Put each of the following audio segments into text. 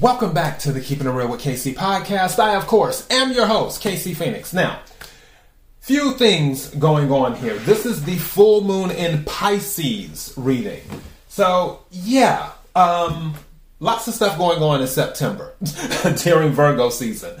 Welcome back to the Keeping It Real with KC podcast. I, of course, am your host, KC Phoenix. Now, few things going on here. This is the full moon in Pisces reading. So, yeah, um, lots of stuff going on in September during Virgo season.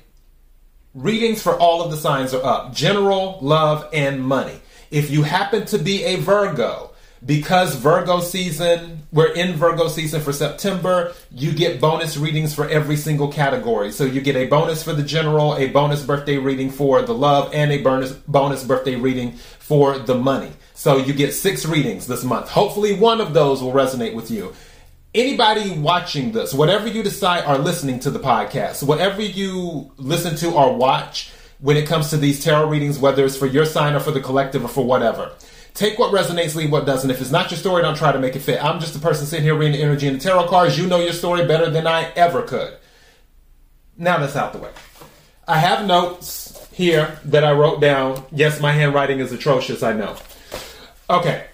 readings for all of the signs are up general, love, and money. If you happen to be a Virgo, because Virgo season, we're in Virgo season for September, you get bonus readings for every single category. So you get a bonus for the general, a bonus birthday reading for the love, and a bonus bonus birthday reading for the money. So you get six readings this month. Hopefully one of those will resonate with you anybody watching this, whatever you decide are listening to the podcast, whatever you listen to or watch when it comes to these tarot readings, whether it's for your sign or for the collective or for whatever, take what resonates, leave what doesn't. If it's not your story, don't try to make it fit. I'm just a person sitting here reading the energy and the tarot cards. You know your story better than I ever could. Now that's out the way. I have notes here that I wrote down. Yes, my handwriting is atrocious, I know. Okay,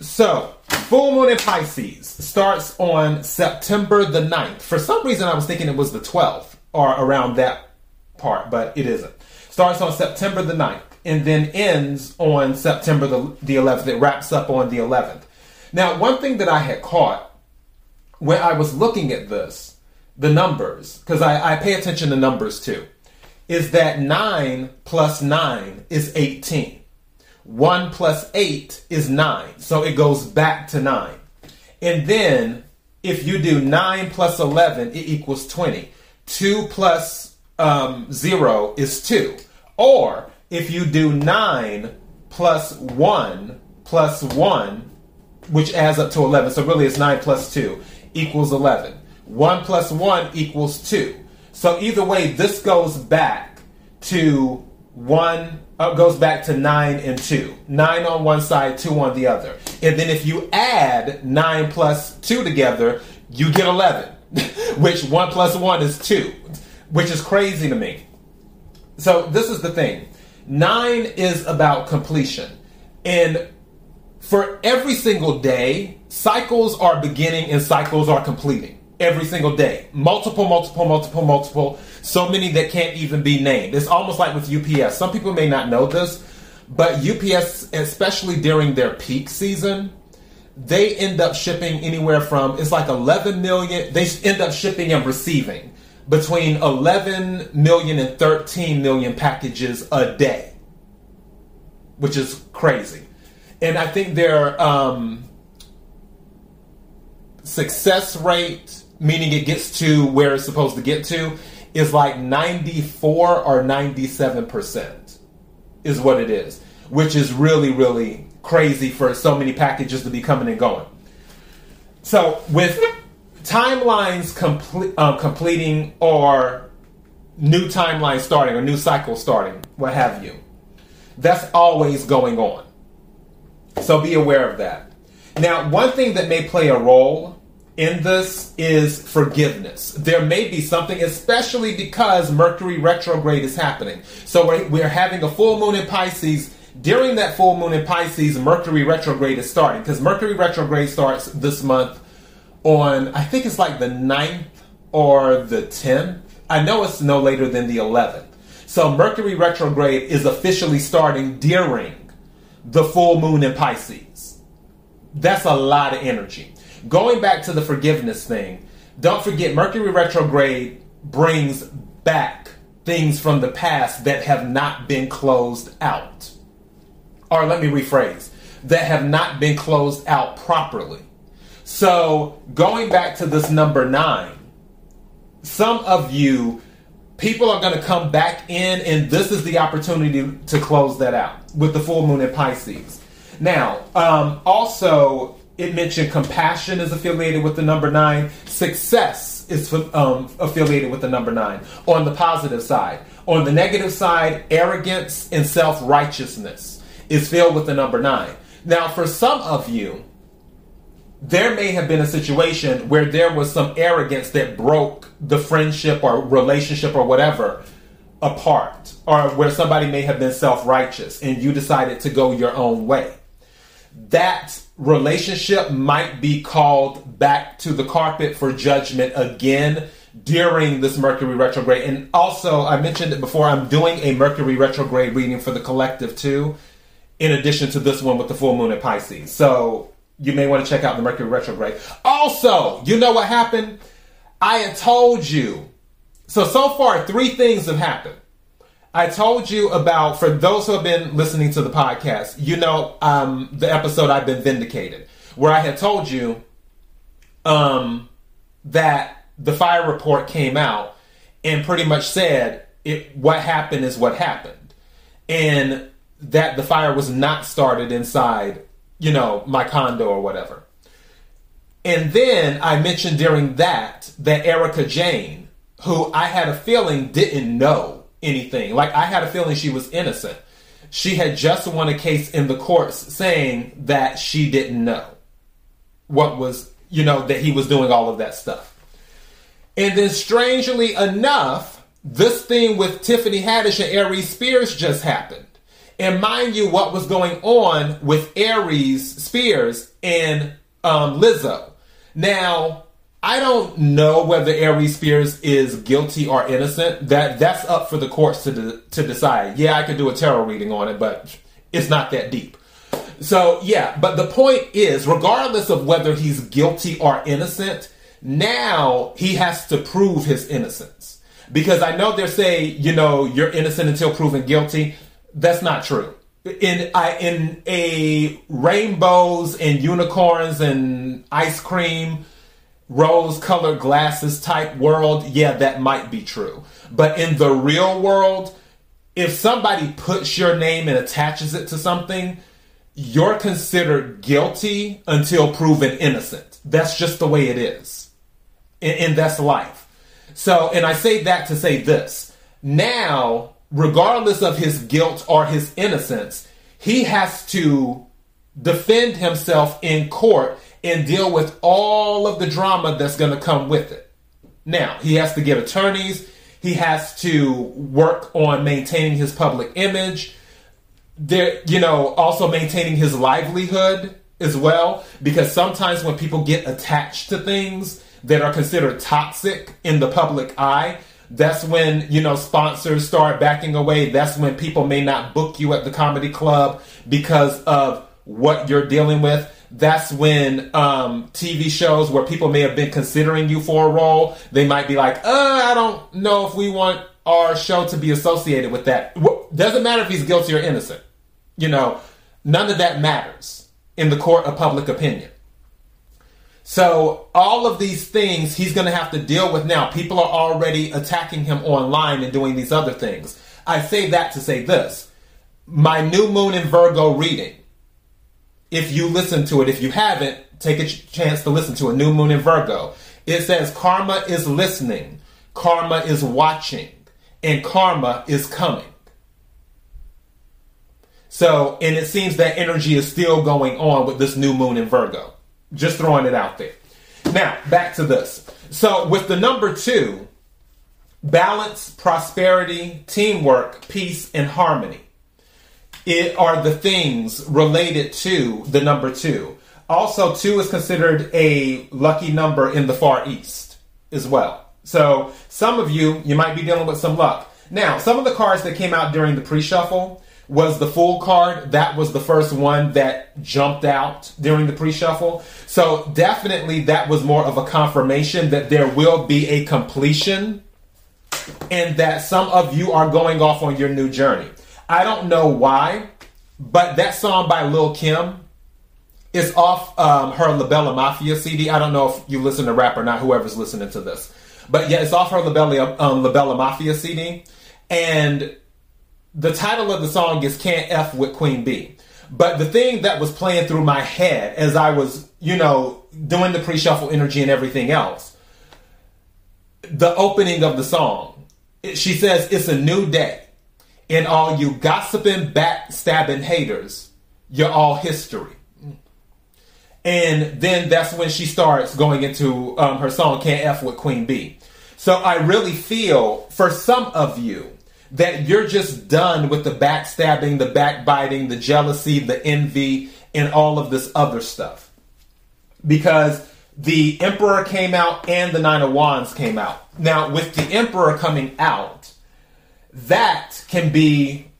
so Full moon in Pisces starts on September the 9th. For some reason, I was thinking it was the 12th or around that part, but it isn't. Starts on September the 9th and then ends on September the, the 11th. It wraps up on the 11th. Now, one thing that I had caught when I was looking at this, the numbers, because I, I pay attention to numbers too, is that 9 plus 9 is 18. 1 plus 8 is 9. So it goes back to 9. And then if you do 9 plus 11, it equals 20. 2 plus, um, 0 is 2. Or if you do 9 plus 1 plus 1, which adds up to 11, so really it's 9 plus 2, equals 11. 1 plus 1 equals 2. So either way, this goes back to 1 uh, goes back to 9 and 2. 9 on one side, 2 on the other. And then if you add 9 plus 2 together, you get 11, which 1 plus 1 is 2, which is crazy to me. So this is the thing 9 is about completion. And for every single day, cycles are beginning and cycles are completing every single day. Multiple, multiple, multiple, multiple. So many that can't even be named. It's almost like with UPS. Some people may not know this, but UPS, especially during their peak season, they end up shipping anywhere from, it's like 11 million, they end up shipping and receiving between 11 million and 13 million packages a day, which is crazy. And I think their um, success rate meaning it gets to where it's supposed to get to, is like 94 or 97% is what it is, which is really, really crazy for so many packages to be coming and going. So, with timelines complete, um, completing or new timeline starting or new cycle starting, what have you, that's always going on. So, be aware of that. Now, one thing that may play a role in this is forgiveness. There may be something, especially because Mercury retrograde is happening. So we're, we're having a full moon in Pisces. During that full moon in Pisces, Mercury retrograde is starting because Mercury retrograde starts this month on, I think it's like the 9th or the 10th. I know it's no later than the 11th. So Mercury retrograde is officially starting during the full moon in Pisces. That's a lot of energy going back to the forgiveness thing, don't forget Mercury retrograde brings back things from the past that have not been closed out. Or let me rephrase, that have not been closed out properly. So, going back to this number nine, some of you, people are going to come back in, and this is the opportunity to close that out with the full moon in Pisces. Now, um, also, it mentioned compassion is affiliated with the number nine. Success is um, affiliated with the number nine on the positive side. On the negative side, arrogance and self righteousness is filled with the number nine. Now, for some of you, there may have been a situation where there was some arrogance that broke the friendship or relationship or whatever apart, or where somebody may have been self righteous and you decided to go your own way. That relationship might be called back to the carpet for judgment again during this Mercury retrograde. And also, I mentioned it before, I'm doing a Mercury retrograde reading for the collective too, in addition to this one with the full moon in Pisces. So you may want to check out the Mercury retrograde. Also, you know what happened? I had told you. So, so far, three things have happened. I told you about, for those who have been listening to the podcast, you know, um, the episode I've been vindicated, where I had told you um, that the fire report came out and pretty much said it, what happened is what happened. And that the fire was not started inside, you know, my condo or whatever. And then I mentioned during that that Erika Jayne, who I had a feeling didn't know anything. Like I had a feeling she was innocent. She had just won a case in the courts saying that she didn't know what was, you know, that he was doing all of that stuff. And then strangely enough, this thing with Tiffany Haddish and Aries Spears just happened. And mind you, what was going on with Aries Spears and um, Lizzo. Now, I don't know whether Aries Spears is guilty or innocent. That that's up for the courts to de- to decide. Yeah, I could do a tarot reading on it, but it's not that deep. So yeah, but the point is, regardless of whether he's guilty or innocent, now he has to prove his innocence. Because I know they're saying, you know, you're innocent until proven guilty. That's not true. In I in a rainbows and unicorns and ice cream rose colored glasses type world, yeah, that might be true. But in the real world, if somebody puts your name and attaches it to something, you're considered guilty until proven innocent. That's just the way it is. And, and that's life. So, and I say that to say this. Now, regardless of his guilt or his innocence, he has to defend himself in court and deal with all of the drama that's going to come with it. Now, he has to get attorneys, he has to work on maintaining his public image, there, you know, also maintaining his livelihood as well, because sometimes when people get attached to things that are considered toxic in the public eye, that's when you know sponsors start backing away. That's when people may not book you at the comedy club because of what you're dealing with that's when um, TV shows where people may have been considering you for a role, they might be like, uh, I don't know if we want our show to be associated with that. Doesn't matter if he's guilty or innocent. You know, none of that matters in the court of public opinion. So all of these things he's going to have to deal with now. People are already attacking him online and doing these other things. I say that to say this. My new moon in Virgo reading if you listen to it. If you haven't, take a ch- chance to listen to a New Moon in Virgo. It says karma is listening, karma is watching, and karma is coming. So, and it seems that energy is still going on with this new moon in Virgo. Just throwing it out there. Now, back to this. So, with the number two, balance, prosperity, teamwork, peace, and harmony are the things related to the number two. Also, two is considered a lucky number in the Far East as well. So, some of you, you might be dealing with some luck. Now, some of the cards that came out during the pre shuffle was the Fool card. That was the first one that jumped out during the pre shuffle. So, definitely that was more of a confirmation that there will be a completion and that some of you are going off on your new journey. I don't know why, but that song by Lil Kim is off um, her La Bella Mafia CD. I don't know if you listen to rap or not, whoever's listening to this. But yeah, it's off her La Bella, um, La Bella Mafia CD. And the title of the song is Can't F with Queen B. But the thing that was playing through my head as I was, you know, doing the pre shuffle energy and everything else the opening of the song. She says, It's a new day. And all you gossiping, backstabbing haters, you're all history. And then that's when she starts going into um, her song, Can't F with Queen Bee. So I really feel for some of you that you're just done with the backstabbing, the backbiting, the jealousy, the envy, and all of this other stuff. Because the Emperor came out and the Nine of Wands came out. Now, with the Emperor coming out, that can be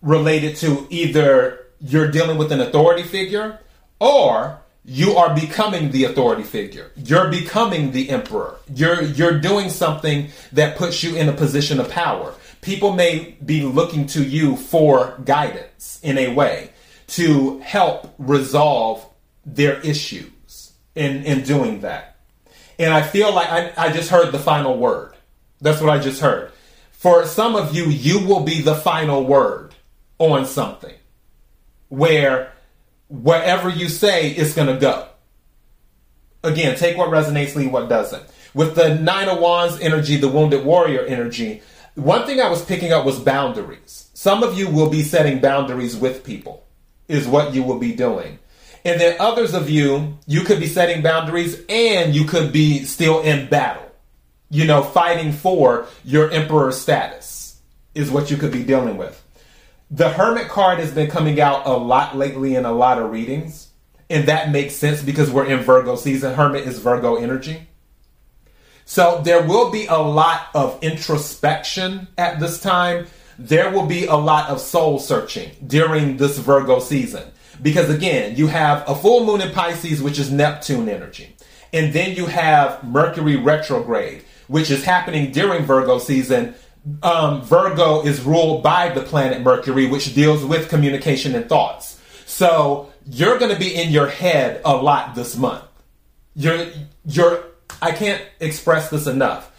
related to either you're dealing with an authority figure or you are becoming the authority figure. You're becoming the emperor. You're you're doing something that puts you in a position of power. People may be looking to you for guidance in a way to help resolve their issues in in doing that. And I feel like I, I just heard the final word. That's what I just heard. For some of you, you will be the final word on something where whatever you say is going to go. Again, take what resonates, leave what doesn't. With the Nine of Wands energy, the Wounded Warrior energy, one thing I was picking up was boundaries. Some of you will be setting boundaries with people, is what you will be doing. And then others of you, you could be setting boundaries and you could be still in battle you know, fighting for your emperor status is what you could be dealing with. The Hermit card has been coming out a lot lately in a lot of readings, and that makes sense because we're in Virgo season. Hermit is Virgo energy. So there will be a lot of introspection at this time. There will be a lot of soul searching during this Virgo season. Because again, you have a full moon in Pisces, which is Neptune energy. And then you have Mercury retrograde, which is happening during Virgo season, um, Virgo is ruled by the planet Mercury, which deals with communication and thoughts. So you're going to be in your head a lot this month. You're, you're, I can't express this enough.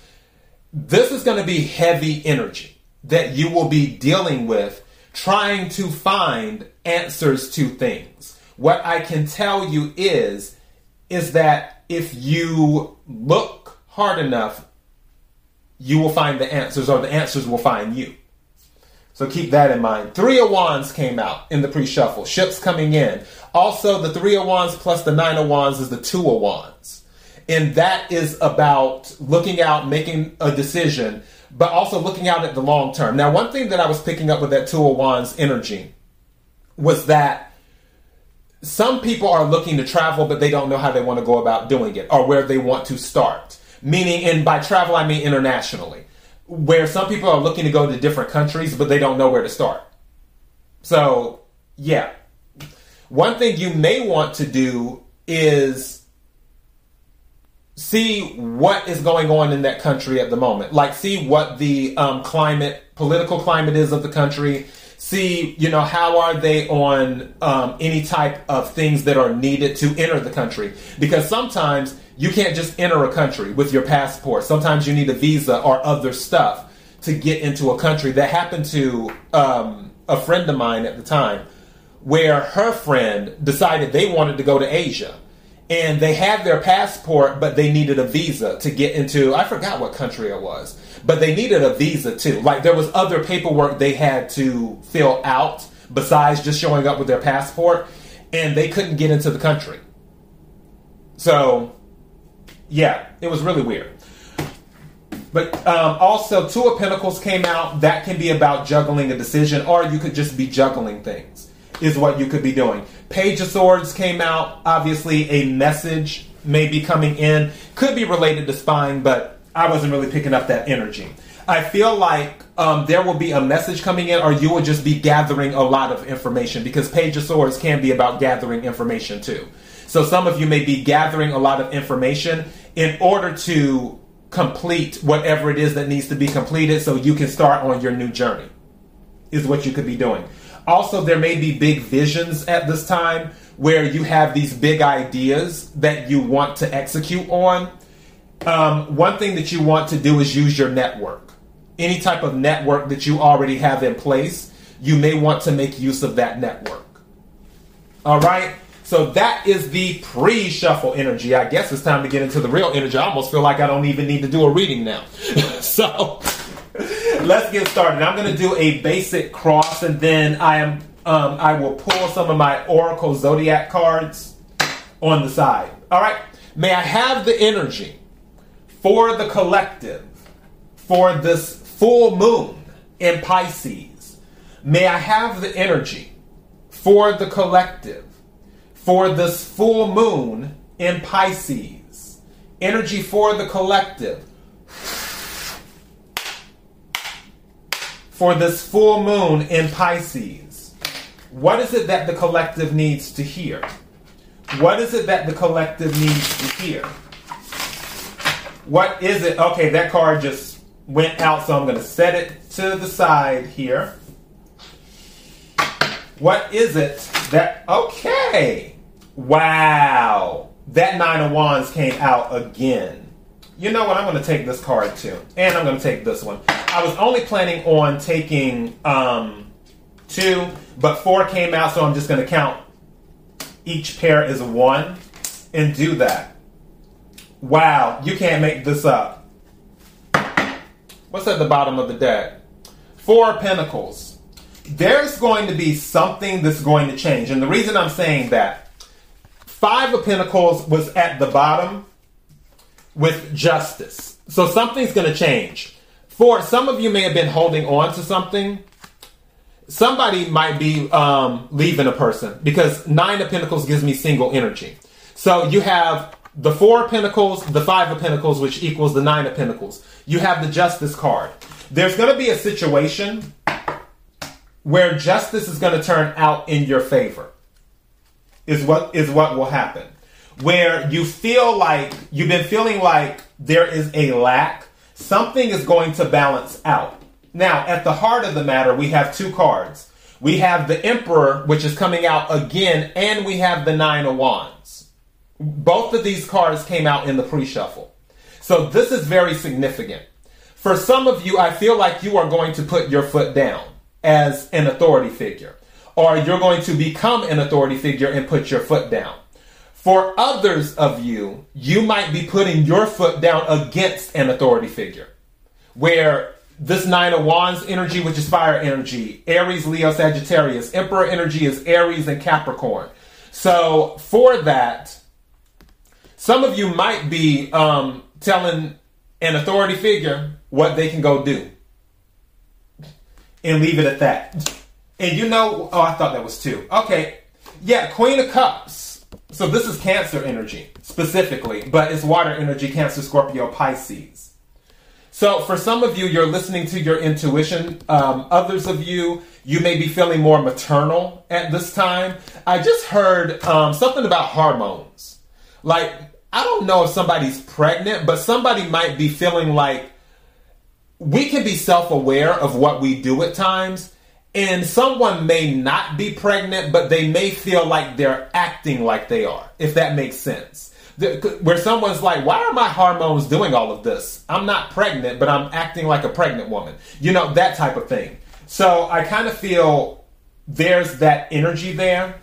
This is going to be heavy energy that you will be dealing with trying to find answers to things. What I can tell you is, is that if you look hard enough, you will find the answers or the answers will find you. So keep that in mind. Three of Wands came out in the pre-shuffle. Ships coming in. Also, the Three of Wands plus the Nine of Wands is the Two of Wands. And that is about looking out, making a decision, but also looking out at the long term. Now, one thing that I was picking up with that Two of Wands energy was that some people are looking to travel, but they don't know how they want to go about doing it or where they want to start meaning, and by travel I mean internationally, where some people are looking to go to different countries, but they don't know where to start. So, yeah. One thing you may want to do is see what is going on in that country at the moment. Like, see what the um, climate, political climate is of the country. See, you know, how are they on um, any type of things that are needed to enter the country? Because sometimes you can't just enter a country with your passport. Sometimes you need a visa or other stuff to get into a country. That happened to um, a friend of mine at the time, where her friend decided they wanted to go to Asia. And they had their passport, but they needed a visa to get into, I forgot what country it was, but they needed a visa too. Like there was other paperwork they had to fill out besides just showing up with their passport, and they couldn't get into the country. So yeah, it was really weird. But um, also, Two of Pentacles came out. That can be about juggling a decision, or you could just be juggling things, is what you could be doing. Page of Swords came out. Obviously, a message may be coming in. Could be related to spying, but I wasn't really picking up that energy. I feel like um, there will be a message coming in, or you will just be gathering a lot of information because Page of Swords can be about gathering information too. So some of you may be gathering a lot of information in order to complete whatever it is that needs to be completed so you can start on your new journey, is what you could be doing. Also, there may be big visions at this time where you have these big ideas that you want to execute on. Um, one thing that you want to do is use your network. Any type of network that you already have in place, you may want to make use of that network. All right? So that is the pre shuffle energy. I guess it's time to get into the real energy. I almost feel like I don't even need to do a reading now. so let's get started. I'm going to do a basic cross and then I am um, I will pull some of my Oracle Zodiac cards on the side. All right. May I have the energy for the collective for this full moon in Pisces? May I have the energy for the collective for this full moon in Pisces? Energy for the collective for this full moon in Pisces. What is it that the collective needs to hear? What is it that the collective needs to hear? What is it? Okay, that card just went out, so I'm going to set it to the side here. What is it that. Okay! Wow! That Nine of Wands came out again. You know what? I'm going to take this card too. And I'm going to take this one. I was only planning on taking um, two, but four came out, so I'm just going to count each pair as one and do that. Wow, you can't make this up. What's at the bottom of the deck? Four Pentacles. There's going to be something that's going to change. And the reason I'm saying that, Five of Pentacles was at the bottom with Justice. So something's going to change. For some of you may have been holding on to something somebody might be um, leaving a person because nine of pentacles gives me single energy so you have the four of pentacles the five of pentacles which equals the nine of pentacles you have the justice card there's going to be a situation where justice is going to turn out in your favor is what is what will happen where you feel like you've been feeling like there is a lack something is going to balance out now, at the heart of the matter, we have two cards. We have the Emperor, which is coming out again, and we have the Nine of Wands. Both of these cards came out in the pre shuffle. So this is very significant. For some of you, I feel like you are going to put your foot down as an authority figure, or you're going to become an authority figure and put your foot down. For others of you, you might be putting your foot down against an authority figure, where this nine of wands energy, which is fire energy, Aries, Leo, Sagittarius. Emperor energy is Aries and Capricorn. So for that, some of you might be um, telling an authority figure what they can go do, and leave it at that. And you know, oh, I thought that was two. Okay, yeah, Queen of Cups. So this is Cancer energy specifically, but it's water energy, Cancer, Scorpio, Pisces. So, for some of you, you're listening to your intuition. Um, others of you, you may be feeling more maternal at this time. I just heard um, something about hormones. Like, I don't know if somebody's pregnant, but somebody might be feeling like we can be self aware of what we do at times. And someone may not be pregnant, but they may feel like they're acting like they are, if that makes sense where someone's like, why are my hormones doing all of this? I'm not pregnant, but I'm acting like a pregnant woman. You know, that type of thing. So I kind of feel there's that energy there.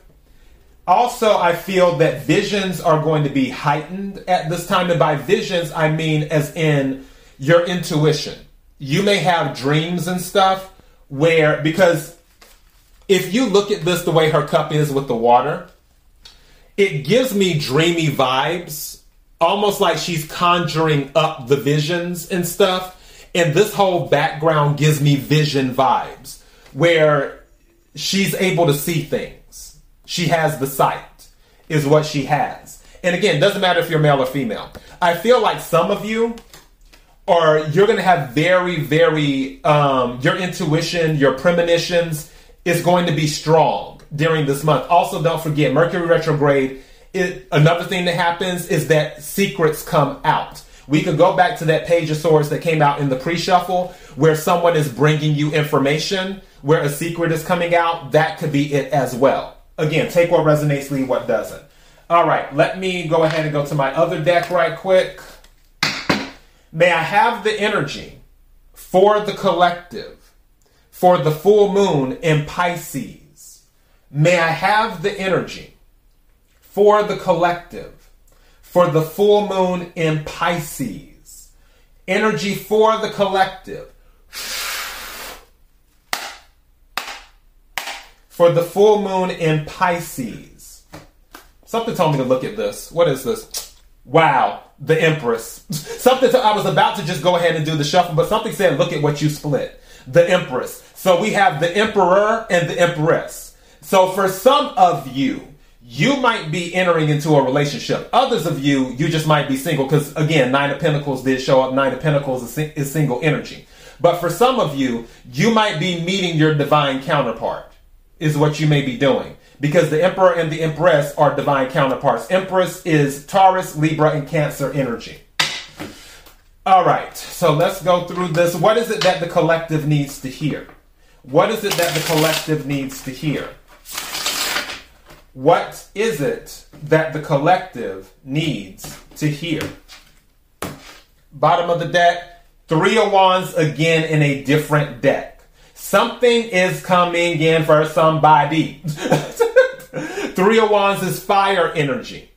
Also, I feel that visions are going to be heightened at this time. And by visions, I mean as in your intuition. You may have dreams and stuff where, because if you look at this the way her cup is with the water, it gives me dreamy vibes, almost like she's conjuring up the visions and stuff. And this whole background gives me vision vibes where she's able to see things. She has the sight, is what she has. And again, doesn't matter if you're male or female. I feel like some of you are, you're going to have very, very, um, your intuition, your premonitions is going to be strong during this month. Also, don't forget Mercury retrograde. It, another thing that happens is that secrets come out. We could go back to that page of swords that came out in the pre-shuffle where someone is bringing you information, where a secret is coming out. That could be it as well. Again, take what resonates, leave what doesn't. All right, let me go ahead and go to my other deck right quick. May I have the energy for the collective, for the full moon in Pisces May I have the energy for the collective, for the full moon in Pisces. Energy for the collective. For the full moon in Pisces. Something told me to look at this. What is this? Wow, the Empress. something I was about to just go ahead and do the shuffle, but something said, look at what you split. The Empress. So we have the Emperor and the Empress. So for some of you, you might be entering into a relationship. Others of you, you just might be single because again, Nine of Pentacles did show up. Nine of Pentacles is single energy. But for some of you, you might be meeting your divine counterpart is what you may be doing because the Emperor and the Empress are divine counterparts. Empress is Taurus, Libra, and Cancer energy. All right, so let's go through this. What is it that the collective needs to hear? What is it that the collective needs to hear? What is it that the collective needs to hear? Bottom of the deck, three of wands again in a different deck. Something is coming in for somebody. three of wands is fire energy.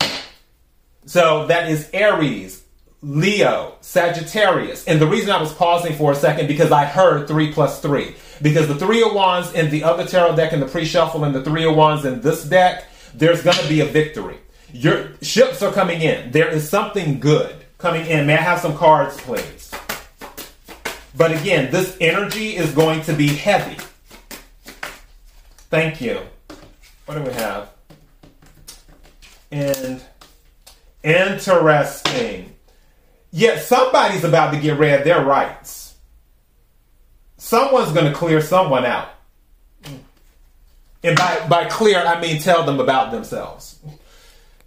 So that is Aries, Leo, Sagittarius. And the reason I was pausing for a second because I heard three plus three. Because the three of wands in the other tarot deck in the pre-shuffle and the three of wands in this deck, there's going to be a victory. Your ships are coming in. There is something good coming in. May I have some cards, please? But again, this energy is going to be heavy. Thank you. What do we have? And interesting. Yet somebody's about to get rid of their rights. Someone's going to clear someone out. And by, by clear, I mean tell them about themselves,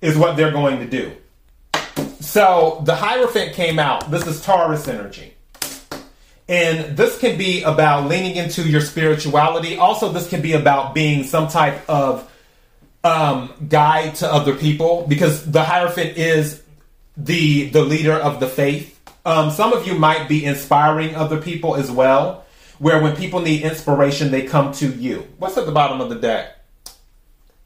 is what they're going to do. So the Hierophant came out. This is Taurus energy. And this can be about leaning into your spirituality. Also, this can be about being some type of um, guide to other people because the Hierophant is the the leader of the faith. Um, some of you might be inspiring other people as well where when people need inspiration, they come to you. What's at the bottom of the deck?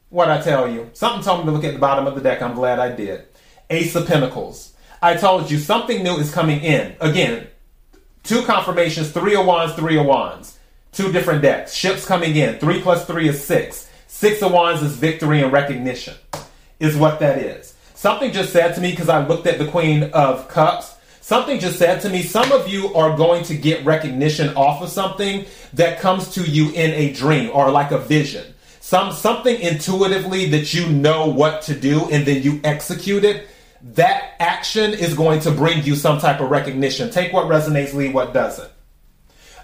What I tell you? Something told me to look at the bottom of the deck. I'm glad I did. Ace of Pentacles. I told you something new is coming in. Again, two confirmations, three of wands, three of wands. Two different decks. Ships coming in. Three plus three is six. Six of wands is victory and recognition, is what that is. Something just said to me because I looked at the Queen of Cups Something just said to me, some of you are going to get recognition off of something that comes to you in a dream or like a vision. Some something intuitively that you know what to do and then you execute it. That action is going to bring you some type of recognition. Take what resonates, leave what doesn't.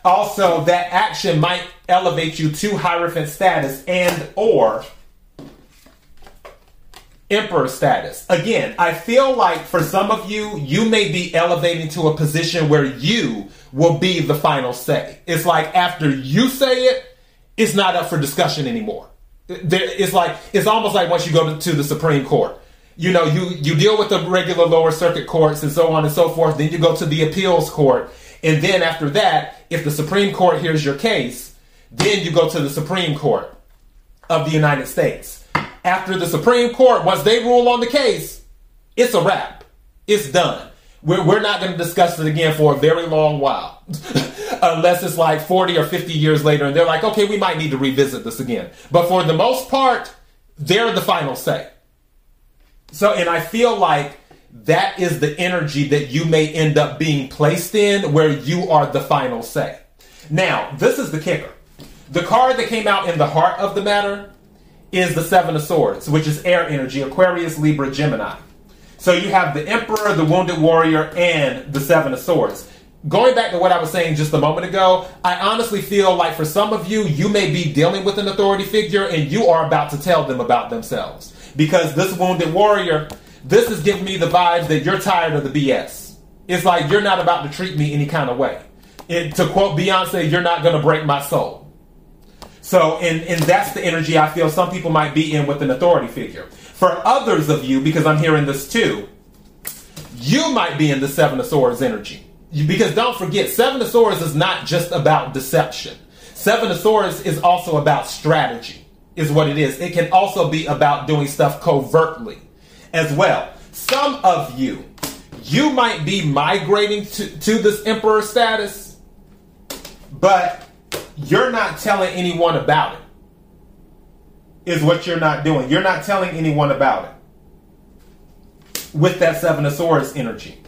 Also, that action might elevate you to hierophant status and or emperor status. Again, I feel like for some of you, you may be elevating to a position where you will be the final say. It's like after you say it, it's not up for discussion anymore. It's like it's almost like once you go to the Supreme Court. You know, you you deal with the regular lower circuit courts and so on and so forth. Then you go to the appeals court, and then after that, if the Supreme Court hears your case, then you go to the Supreme Court of the United States after the Supreme Court, once they rule on the case, it's a wrap. It's done. We're, we're not going to discuss it again for a very long while. Unless it's like 40 or 50 years later and they're like, okay, we might need to revisit this again. But for the most part, they're the final say. So, and I feel like that is the energy that you may end up being placed in where you are the final say. Now, this is the kicker. The card that came out in the heart of the matter is the Seven of Swords, which is air energy, Aquarius, Libra, Gemini. So you have the Emperor, the Wounded Warrior, and the Seven of Swords. Going back to what I was saying just a moment ago, I honestly feel like for some of you, you may be dealing with an authority figure and you are about to tell them about themselves. Because this Wounded Warrior, this is giving me the vibes that you're tired of the BS. It's like you're not about to treat me any kind of way. It, to quote Beyonce, you're not going to break my soul. So, and, and that's the energy I feel some people might be in with an authority figure. For others of you, because I'm hearing this too, you might be in the Seven of Swords energy. Because don't forget, Seven of Swords is not just about deception. Seven of Swords is also about strategy. Is what it is. It can also be about doing stuff covertly as well. Some of you, you might be migrating to, to this emperor status, but you're not telling anyone about it. Is what you're not doing. You're not telling anyone about it with that Seven of Swords energy.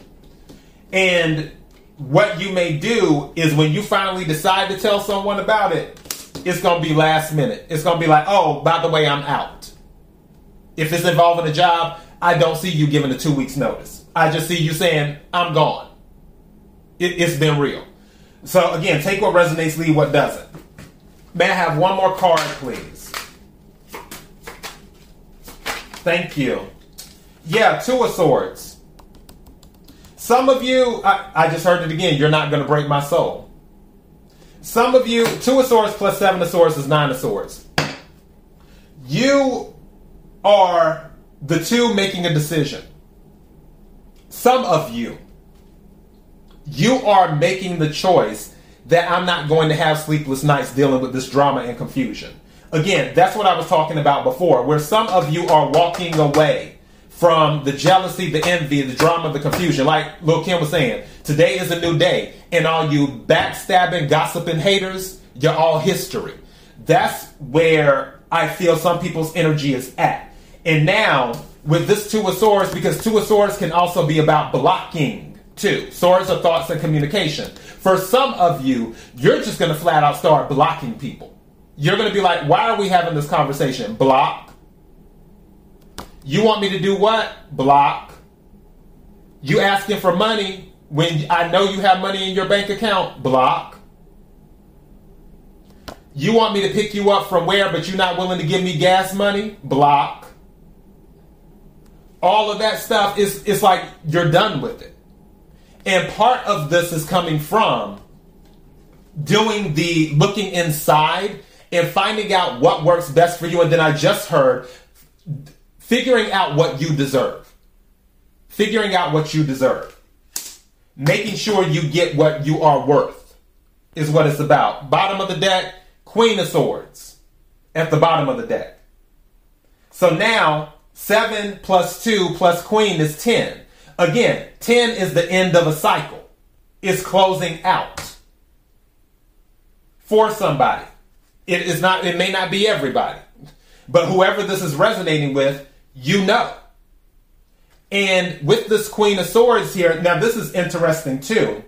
And what you may do is when you finally decide to tell someone about it, it's going to be last minute. It's going to be like, oh, by the way, I'm out. If it's involving a job, I don't see you giving a two weeks notice. I just see you saying, I'm gone. It, it's been real. So again, take what resonates, leave what doesn't. May I have one more card, please? Thank you. Yeah, Two of Swords. Some of you, I, I just heard it again, you're not going to break my soul. Some of you, Two of Swords plus Seven of Swords is Nine of Swords. You are the two making a decision. Some of you, you are making the choice that I'm not going to have sleepless nights dealing with this drama and confusion. Again, that's what I was talking about before, where some of you are walking away from the jealousy, the envy, the drama, the confusion. Like Lil Kim was saying, today is a new day, and all you backstabbing, gossiping haters, you're all history. That's where I feel some people's energy is at. And now, with this Two of Swords, because Two of Swords can also be about blocking too. Swords are thoughts and communication. For some of you, you're just going to flat out start blocking people. You're going to be like, why are we having this conversation? Block. You want me to do what? Block. You asking for money when I know you have money in your bank account? Block. You want me to pick you up from where, but you're not willing to give me gas money? Block. All of that stuff is it's like you're done with it. And part of this is coming from doing the looking inside and finding out what works best for you. And then I just heard figuring out what you deserve. Figuring out what you deserve. Making sure you get what you are worth is what it's about. Bottom of the deck, Queen of Swords at the bottom of the deck. So now, 7 plus 2 plus Queen is 10. Again, 10 is the end of a cycle. It's closing out for somebody. It is not it may not be everybody. But whoever this is resonating with, you know. And with this Queen of Swords here, now this is interesting too,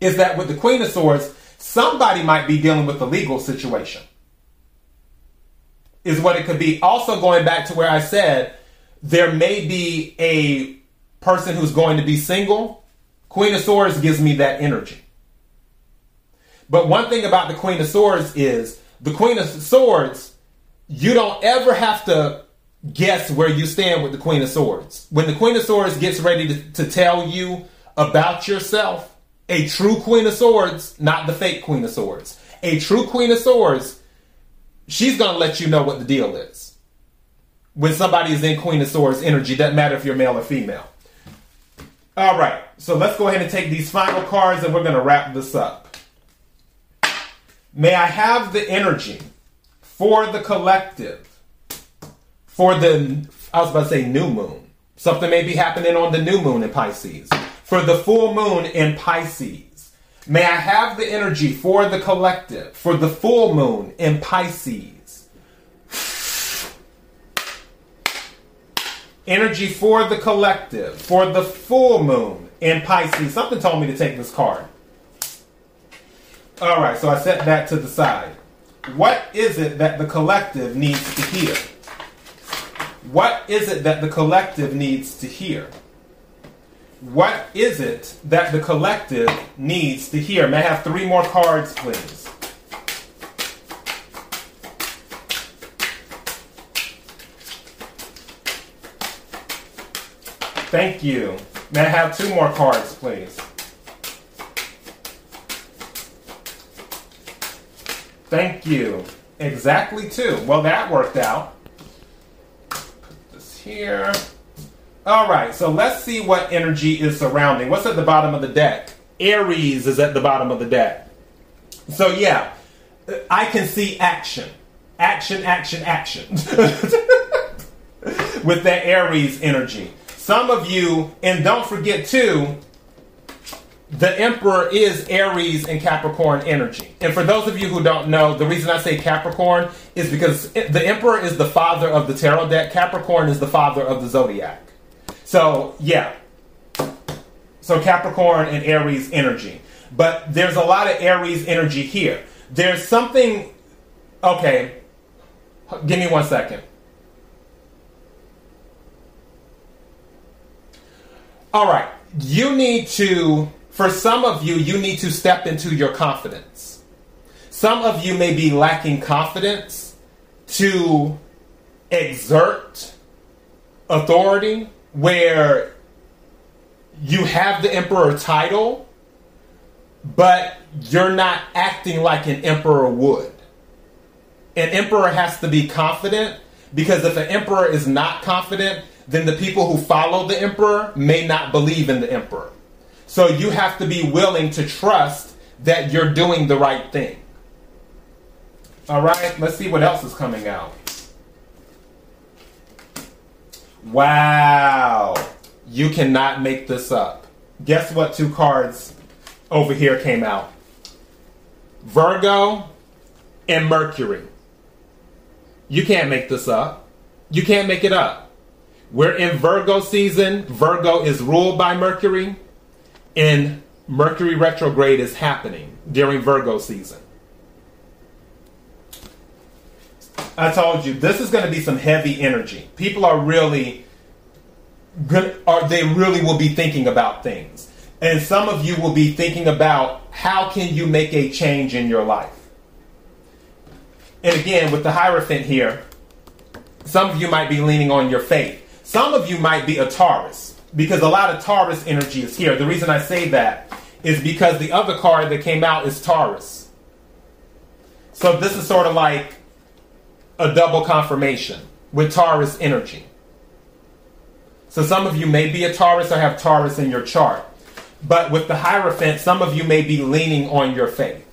is that with the Queen of Swords, somebody might be dealing with a legal situation. Is what it could be. Also, going back to where I said, there may be a person who's going to be single, Queen of Swords gives me that energy. But one thing about the Queen of Swords is the Queen of Swords, you don't ever have to guess where you stand with the Queen of Swords. When the Queen of Swords gets ready to, to tell you about yourself, a true Queen of Swords, not the fake Queen of Swords, a true Queen of Swords, she's going to let you know what the deal is. When somebody is in Queen of Swords energy, doesn't matter if you're male or female. All right, so let's go ahead and take these final cards and we're going to wrap this up. May I have the energy for the collective, for the, I was about to say new moon. Something may be happening on the new moon in Pisces. For the full moon in Pisces. May I have the energy for the collective, for the full moon in Pisces Energy for the collective, for the full moon in Pisces. Something told me to take this card. All right, so I set that to the side. What is it that the collective needs to hear? What is it that the collective needs to hear? What is it that the collective needs to hear? May I have three more cards, please? Thank you. May I have two more cards, please? Thank you. Exactly two. Well, that worked out. Here. All right, so let's see what energy is surrounding. What's at the bottom of the deck? Aries is at the bottom of the deck. So, yeah, I can see action action, action, action. With that Aries energy. Some of you, and don't forget too, the Emperor is Aries and Capricorn energy. And for those of you who don't know, the reason I say Capricorn is because the Emperor is the father of the tarot deck, Capricorn is the father of the zodiac. So, yeah. So, Capricorn and Aries energy. But there's a lot of Aries energy here. There's something. Okay. Give me one second. All right. You need to, for some of you, you need to step into your confidence. Some of you may be lacking confidence to exert authority where you have the emperor title, but you're not acting like an emperor would. An emperor has to be confident because if an emperor is not confident, then the people who follow the emperor may not believe in the emperor. So you have to be willing to trust that you're doing the right thing. All right, let's see what else is coming out. Wow, you cannot make this up. Guess what two cards over here came out? Virgo and Mercury. You can't make this up. You can't make it up. We're in Virgo season. Virgo is ruled by Mercury, and Mercury retrograde is happening during Virgo season. I told you this is going to be some heavy energy. People are really good, or they really will be thinking about things. And some of you will be thinking about how can you make a change in your life. And again, with the Hierophant here, some of you might be leaning on your faith. Some of you might be a Taurus because a lot of Taurus energy is here. The reason I say that is because the other card that came out is Taurus. So this is sort of like a double confirmation with Taurus energy. So some of you may be a Taurus or have Taurus in your chart. But with the Hierophant, some of you may be leaning on your faith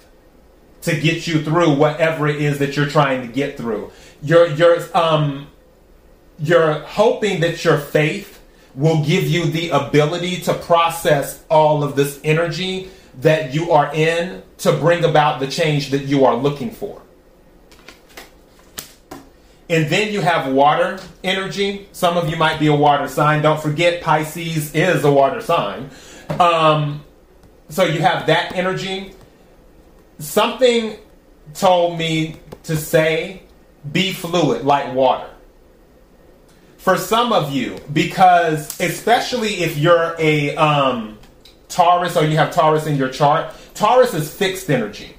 to get you through whatever it is that you're trying to get through. You're, you're, um, you're hoping that your faith will give you the ability to process all of this energy that you are in to bring about the change that you are looking for. And then you have water energy. Some of you might be a water sign. Don't forget, Pisces is a water sign. Um, so you have that energy. Something told me to say, be fluid like water. For some of you, because especially if you're a um, Taurus or you have Taurus in your chart, Taurus is fixed energy,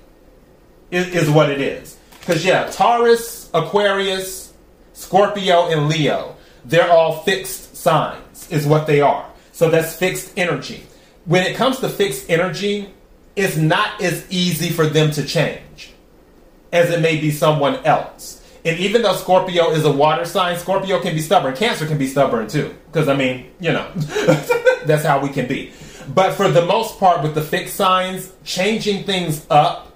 is, is what it is. Because, yeah, Taurus, Aquarius, Scorpio, and Leo, they're all fixed signs, is what they are. So that's fixed energy. When it comes to fixed energy, it's not as easy for them to change as it may be someone else. And even though Scorpio is a water sign, Scorpio can be stubborn. Cancer can be stubborn too. Because, I mean, you know, that's how we can be. But for the most part, with the fixed signs, changing things up,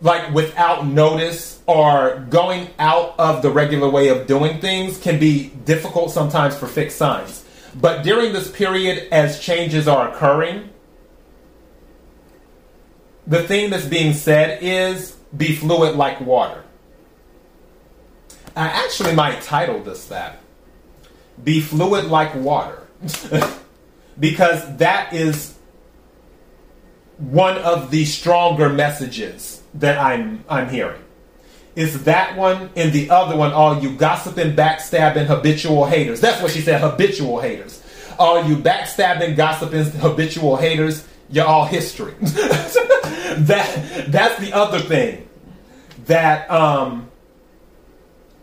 like without notice or going out of the regular way of doing things, can be difficult sometimes for fixed signs. But during this period, as changes are occurring, the thing that's being said is be fluid like water. I actually might title this that. Be fluid like water. because that is one of the stronger messages that I'm I'm hearing. Is that one and the other one all you gossiping, backstabbing, habitual haters. That's what she said, habitual haters. All you backstabbing, gossiping, habitual haters, you're all history. that that's the other thing that um,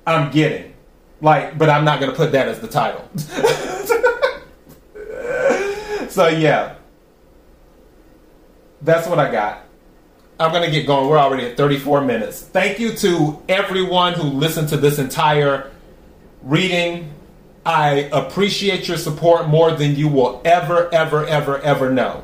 I'm getting. Like, but I'm not gonna put that as the title. so yeah. That's what I got. I'm gonna get going. We're already at 34 minutes. Thank you to everyone who listened to this entire reading. I appreciate your support more than you will ever, ever, ever, ever know.